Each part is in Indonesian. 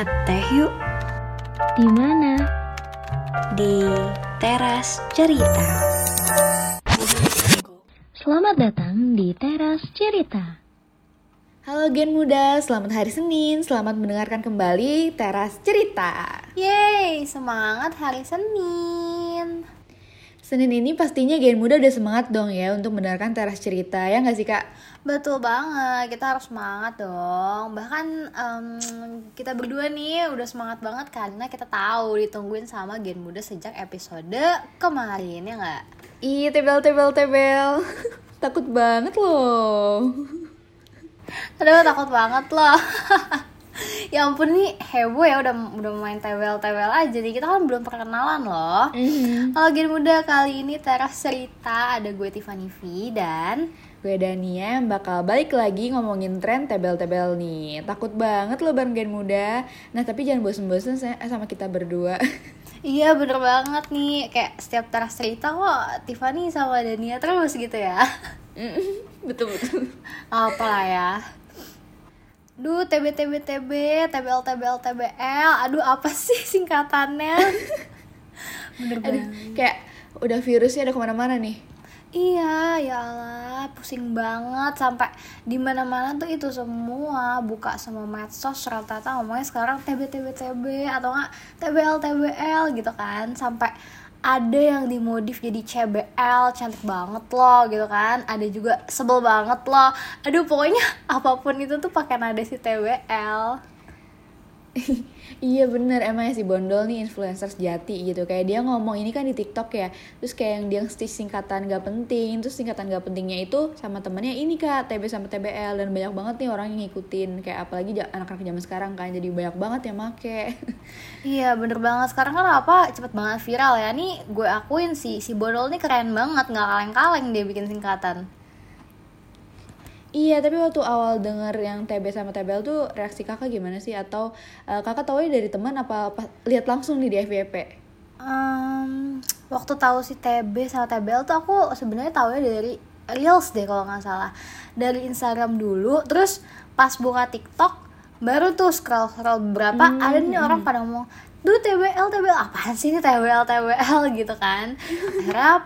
Ngeteh yuk Di mana? di teras cerita. Selamat datang di Teras Cerita. Halo Gen Muda, selamat hari Senin, selamat mendengarkan kembali Teras Cerita Yeay, semangat hari Senin. Senin ini pastinya Gen Muda udah semangat dong ya untuk mendengarkan Teras Cerita, ya nggak sih kak? Betul banget, kita harus semangat dong. Bahkan em, kita berdua nih udah semangat banget karena kita tahu ditungguin sama Gen Muda sejak episode kemarin ya nggak? Ih, tebel tebel tebel Takut banget loh Aduh takut banget loh. ya ampun nih heboh ya udah udah main tebel-tebel aja. Nih kita kan belum perkenalan loh. Kalau Gen Muda kali ini teras cerita. Ada gue Tiffany V dan Gue Dania yang bakal balik lagi ngomongin tren tebel-tebel nih. Takut banget loh bareng Gen Muda. Nah tapi jangan bosen-bosen sa- sama kita berdua. Iya bener banget nih. Kayak setiap teras cerita kok Tiffany sama Dania terus gitu ya? Betul-betul Apa lah ya Duh TB TB TB TBL TBL TBL Aduh apa sih singkatannya? Bener Aduh, banget. kayak udah virusnya udah ke mana-mana nih. Iya ya Allah pusing banget. Sampai di mana mana tuh itu semua Buka semua medsos rata-rata ngomongnya sekarang TB TB TB Atau enggak TBL TBL gitu kan. Sampai ada yang dimodif jadi CBL cantik banget loh gitu kan. Ada juga sebel banget loh. Aduh pokoknya apa pun itu tuh pakai nada si TBL Iya bener. Emang si Bondol nih influencer sejati gitu. Kayak dia ngomong ini kan di TikTok ya. Terus kayak yang dia stitch singkatan gak penting. Terus singkatan gak pentingnya itu sama temennya ini kak. TB sama TBL Dan banyak banget nih orang yang ngikutin. Kayak apalagi anak-anak zaman sekarang kan. Jadi banyak banget yang make. Iya bener banget. Sekarang kan apa? Cepet banget viral ya. Nih gue akuin sih si Bodol nih keren banget. Nggak kaleng-kaleng dia bikin singkatan Iya tapi waktu awal denger yang TB sama TBL tuh reaksi kakak gimana sih? Atau eh, kakak tau dari teman apa, apa lihat langsung nih di FYP? Em, waktu tahu si TB sama TBL tuh aku sebenarnya tahunya dari reels deh kalau nggak salah. Dari Instagram dulu terus pas buka TikTok baru tuh scroll scroll berapa ada nih orang pada ngomong duh TBL TBL apaan sih ini TBL TBL gitu kan. Akhirnya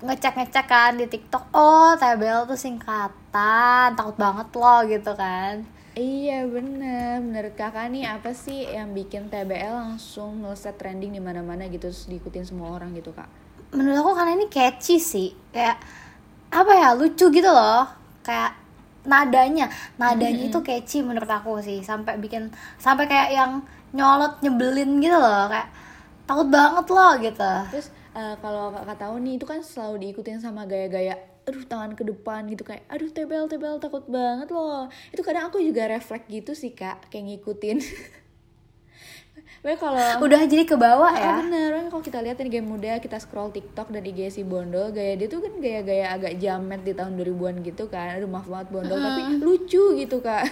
ngecek ngecek kan di TikTok oh TBL tuh singkatan takut banget loh gitu kan. Iya bener, menurut kakak nih apa sih yang bikin TBL langsung ngeset trending di mana-mana gitu terus diikutin semua orang gitu kak? menurut aku karena ini catchy sih. Kayak apa ya lucu gitu loh. Kayak nadanya nadanya itu catchy menurut aku sih. Sampai bikin sampai kayak yang nyolot nyebelin gitu loh. Kayak takut banget loh gitu. Terus eh, kalau kakak tahu nih itu kan selalu diikutin sama gaya-gaya aduh tangan ke depan gitu kayak aduh TBL TBL takut banget loh. Itu kadang aku juga refleks gitu sih kak kayak ngikutin. Kalau udah jadi ke bawah Ah, ya bener, kan kalau kita lihat nih game muda, kita scroll TikTok dan IG si Bondol, gaya dia tuh kan gaya-gaya agak jamet di tahun 2000-an gitu kan. Aduh maaf banget Bondol, tapi lucu gitu kak.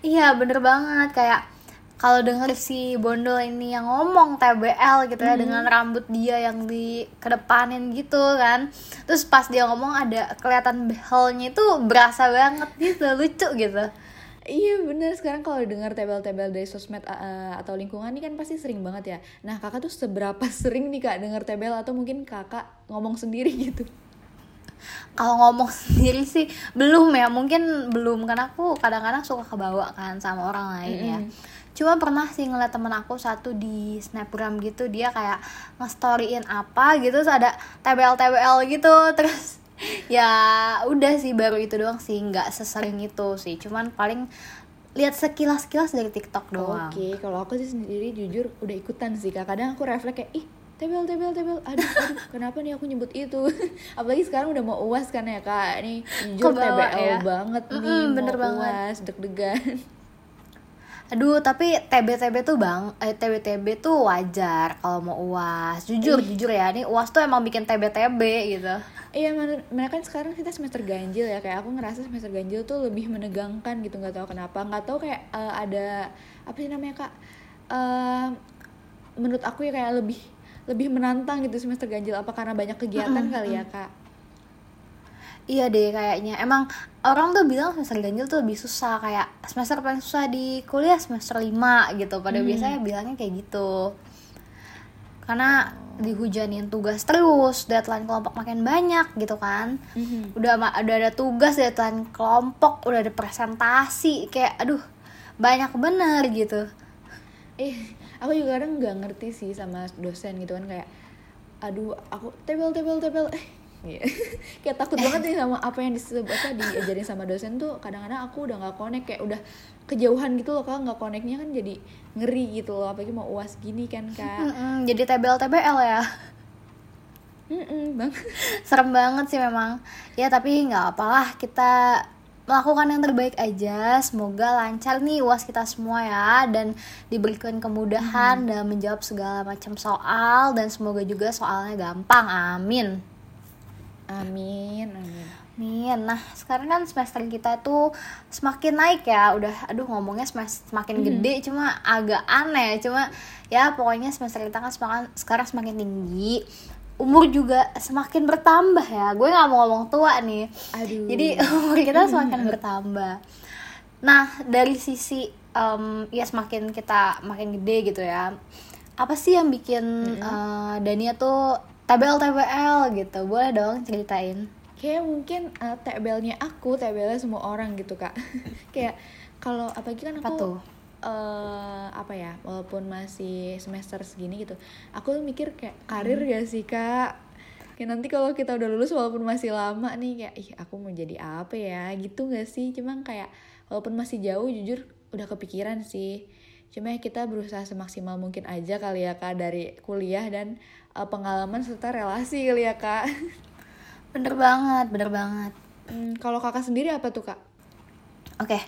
iya bener banget. Kayak kalau denger si Bondol ini yang ngomong TBL gitu ya dengan rambut dia yang di kedepanin gitu kan terus pas dia ngomong ada kelihatan behelnya itu berasa banget gitu lucu gitu Iya bener, sekarang kalau dengar tebel-tebel dari sosmed uh, atau lingkungan ini kan pasti sering banget ya. Nah kakak tuh seberapa sering nih kak denger tebel atau mungkin kakak ngomong sendiri gitu? Kalau ngomong sendiri sih belum ya. Mungkin belum karena aku kadang-kadang suka kebawa kan sama orang lain ya cuma pernah sih ngeliat temen aku satu di snapgram gitu dia kayak ngestoryin apa gitu terus ada tbl tbl gitu. Terus ya udah sih baru itu doang sih. Nggak sesering itu sih. Cuman paling lihat sekilas sekilas dari tiktok doang. Oke, kalau aku sih sendiri jujur udah ikutan sih. Kadang aku refleks kayak ih tebel tebel tebel aduh, aduh kenapa nih aku nyebut itu apalagi sekarang udah mau uas kan ya kak ini jujur TBL ya. banget nih bener mau banget. uas deg-degan Aduh, tapi TB-TB tuh bang, eh TB-TB tuh wajar kalau mau uas. Jujur, jujur ya, nih uas tuh emang bikin TB-TB gitu. Iya, mana kan sekarang kita semester ganjil ya. Kayak aku ngerasa semester ganjil tuh lebih menegangkan gitu, nggak tahu kenapa. Nggak tahu kayak eh, ada apa sih namanya kak? Eh, menurut aku ya kayak lebih lebih menantang gitu semester ganjil. Apa karena banyak kegiatan kali ya kak? Iya deh kayaknya emang orang tuh bilang semester ganjil tuh lebih susah kayak semester paling susah di kuliah semester 5 gitu pada Hmm. biasanya bilangnya kayak gitu karena dihujanin tugas terus deadline kelompok makin banyak gitu kan Mhm. udah udah ada tugas deadline kelompok udah ada presentasi kayak aduh banyak bener gitu eh aku juga kadang nggak ngerti sih sama dosen gitu kan kayak aduh aku tebel tebel tebel. Eh Iya. kayak takut banget nih sama apa yang disebut apa diajarin sama dosen tuh kadang-kadang aku udah nggak connect kayak udah kejauhan gitu loh kak nggak connectnya kan jadi ngeri gitu loh apalagi mau uas gini kan kak. Mm-mm, jadi tbl tbl ya? Mm-mm, bang serem banget sih memang. Ya tapi nggak apalah kita melakukan yang terbaik aja semoga lancar nih uas kita semua ya dan diberikan kemudahan dalam menjawab segala macam soal dan semoga juga soalnya gampang amin amin amin Amin. Nah, sekarang kan semester kita tuh semakin naik ya. Udah aduh ngomongnya semakin gede cuma agak aneh. Cuma ya pokoknya semester kita kan semakin sekarang semakin tinggi. Umur juga semakin bertambah ya. Gue nggak mau ngomong tua nih. aduh Jadi umur kita semakin bertambah. Nah, dari sisi em, ya semakin kita makin gede gitu ya. Apa sih yang bikin eh, Dania tuh TBL-TBL gitu? Boleh dong ceritain. kayak mungkin uh, TBL-nya aku, TBL-nya semua orang gitu kak. kayak kalau apalagi kan Apa aku tuh? Eh, apa ya, walaupun masih semester segini gitu, aku tuh mikir kayak karir Hmm. gak sih kak? Kayak nanti kalau kita udah lulus walaupun masih lama nih kayak ih aku mau jadi apa ya gitu gak sih? Cuma kayak walaupun masih jauh jujur udah kepikiran sih. Cuma ya kita berusaha semaksimal mungkin aja kali ya kak dari kuliah dan uh, pengalaman serta relasi kali ya kak. Bener banget, bener banget. Hmm, kalau kakak sendiri apa tuh kak? Oke,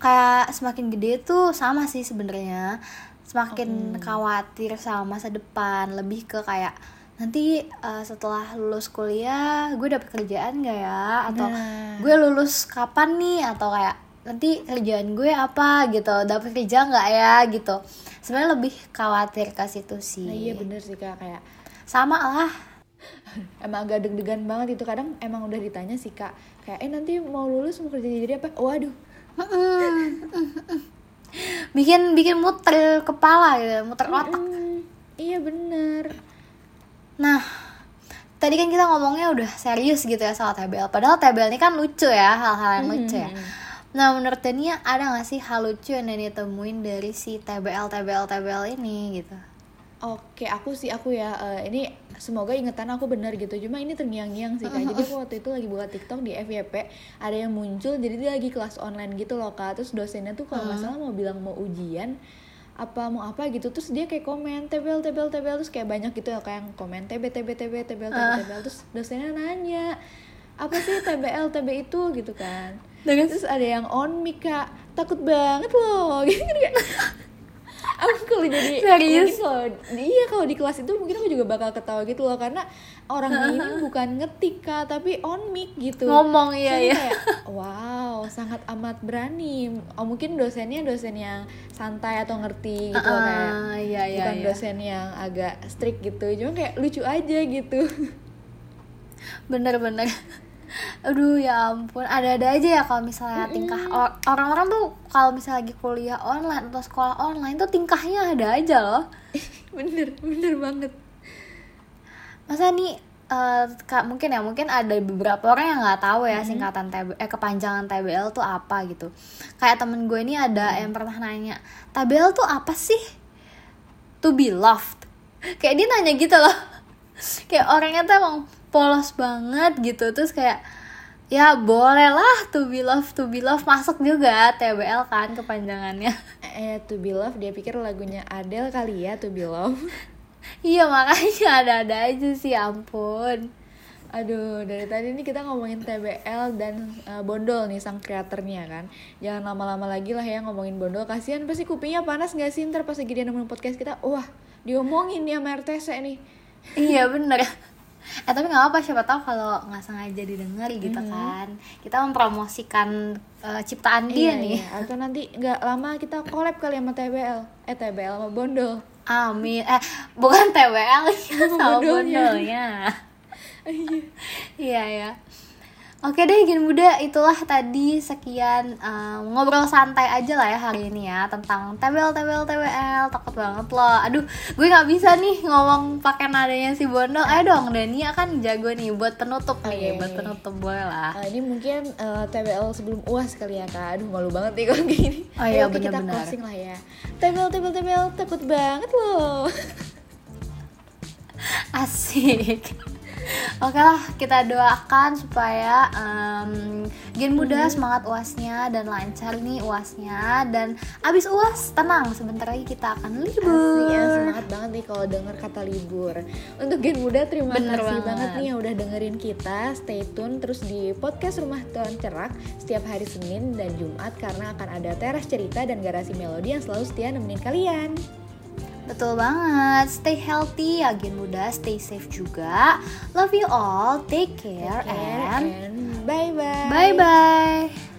kayak semakin gede tuh sama sih sebenarnya. Semakin khawatir sama masa depan, lebih ke kayak nanti eh, setelah lulus kuliah gue dapet kerjaan gak ya? Atau Nah. gue lulus kapan nih? Atau kayak nanti kerjaan gue apa gitu? Dapet kerja nggak ya? Gitu. Sebenarnya lebih khawatir ke situ sih. Nah iya bener sih kak. Kayak sama lah. Emang agak deg-degan banget itu. Kadang emang udah ditanya sih kak. Kayak eh nanti mau lulus mau kerja jadi apa? Waduh bikin bikin muter kepala gitu muter otak iya bener Nah, tadi kan kita ngomongnya udah serius gitu ya soal TBL. Padahal TBL ini kan lucu ya, hal-hal yang lucu ya. Nah, menurut Dania ada gak sih hal lucu yang Dania temuin dari si TBL, TBL, TBL ini gitu? Oke aku sih aku ya eh, ini semoga ingatan aku benar gitu. Cuma ini terngiang-ngiang sih kak. Jadi aku waktu itu lagi buka TikTok di FYP ada yang muncul jadi dia lagi kelas online gitu loh kak. Terus dosennya tuh kalau nggak salah mau bilang mau ujian apa mau apa gitu. Terus dia kayak komen tebel tebel tebel. Terus kayak banyak gitu ya kayak yang komen tb tb tb tebel tebel tebel. Terus dosennya nanya apa sih tbl tb itu? Gitu kan. Terus ada yang on mic kak. Takut banget loh. Gitu kayak aku kalau jadi Serius? kalau iya kalau di kelas itu mungkin aku juga bakal ketawa gitu loh karena orang ini bukan ngetik kak tapi on mic gitu Ngomong, iya, Jadi iya. kayak, wow sangat amat berani oh mungkin dosennya dosen yang santai atau ngerti gitu loh, kayak Ah, iya, iya, bukan iya. dosen yang agak strict gitu cuma kayak lucu aja gitu Bener-bener. Aduh ya ampun, ada-ada aja ya kalau misalnya tingkah or- orang-orang tuh kalau misalnya lagi kuliah online atau sekolah online tuh tingkahnya ada aja loh. bener bener banget. Masa nih eh, kak mungkin ya mungkin ada beberapa orang yang nggak tahu ya singkatan TB eh kepanjangan TBL tuh apa gitu. Kayak temen gue ini ada yang pernah nanya TBL tuh apa sih? To be loved. Kayak dia nanya gitu loh. Kayak orangnya tuh emang polos banget gitu terus kayak ya boleh lah to be loved to be loved masuk juga TBL kan kepanjangannya eh to be love dia pikir lagunya Adele kali ya to be love iya makanya ada-ada aja sih ampun Aduh, dari tadi nih kita ngomongin TBL dan uh, Bondol nih sang kreatornya kan. Jangan lama-lama lagi lah ya ngomongin Bondol. Kasihan pasti kupingnya panas gak sih ntar pas lagi dia nemenin podcast kita. Wah, diomongin nih sama RTC nih. iya bener eh tapi nggak apa siapa tahu kalau nggak sengaja didengar gitu kan kita mempromosikan eh, ciptaan dia Iya, nih iya. Atau nanti nggak lama kita collab kali sama TBL. Eh TBL sama Bondol. amin eh bukan TWL sama Bondolnya. bondolnya iya ya Oke deh Gen Muda, itulah tadi sekian um, ngobrol santai aja lah ya hari ini ya tentang TBL TBL TBL takut banget loh. Aduh, gue nggak bisa nih ngomong pakai nadanya si Bondol. Ayo dong, Dania kan jago nih buat penutup nih, Oke. buat penutup boleh lah. Eh, ini mungkin eh, TBL sebelum uas kali ya kak Aduh malu banget nih kalau gini Oh iya, Ayo, oke, kita closing lah ya TBL, TBL, TBL Takut banget loh Asik. Oke lah, kita doakan supaya em, Gen Muda semangat uasnya dan lancar nih uasnya dan abis uas tenang sebentar lagi kita akan libur. Asli ya semangat banget nih kalau denger kata libur Untuk Gen Muda terima Bener kasih banget. banget. nih yang udah dengerin kita Stay tune terus di podcast Rumah Tuan Cerak Setiap hari Senin dan Jumat Karena akan ada teras cerita dan garasi melodi yang selalu setia nemenin kalian Betul banget. Stay healthy ya Gen Muda, stay safe juga. Love you all. Take care, Care and bye-bye bye bye.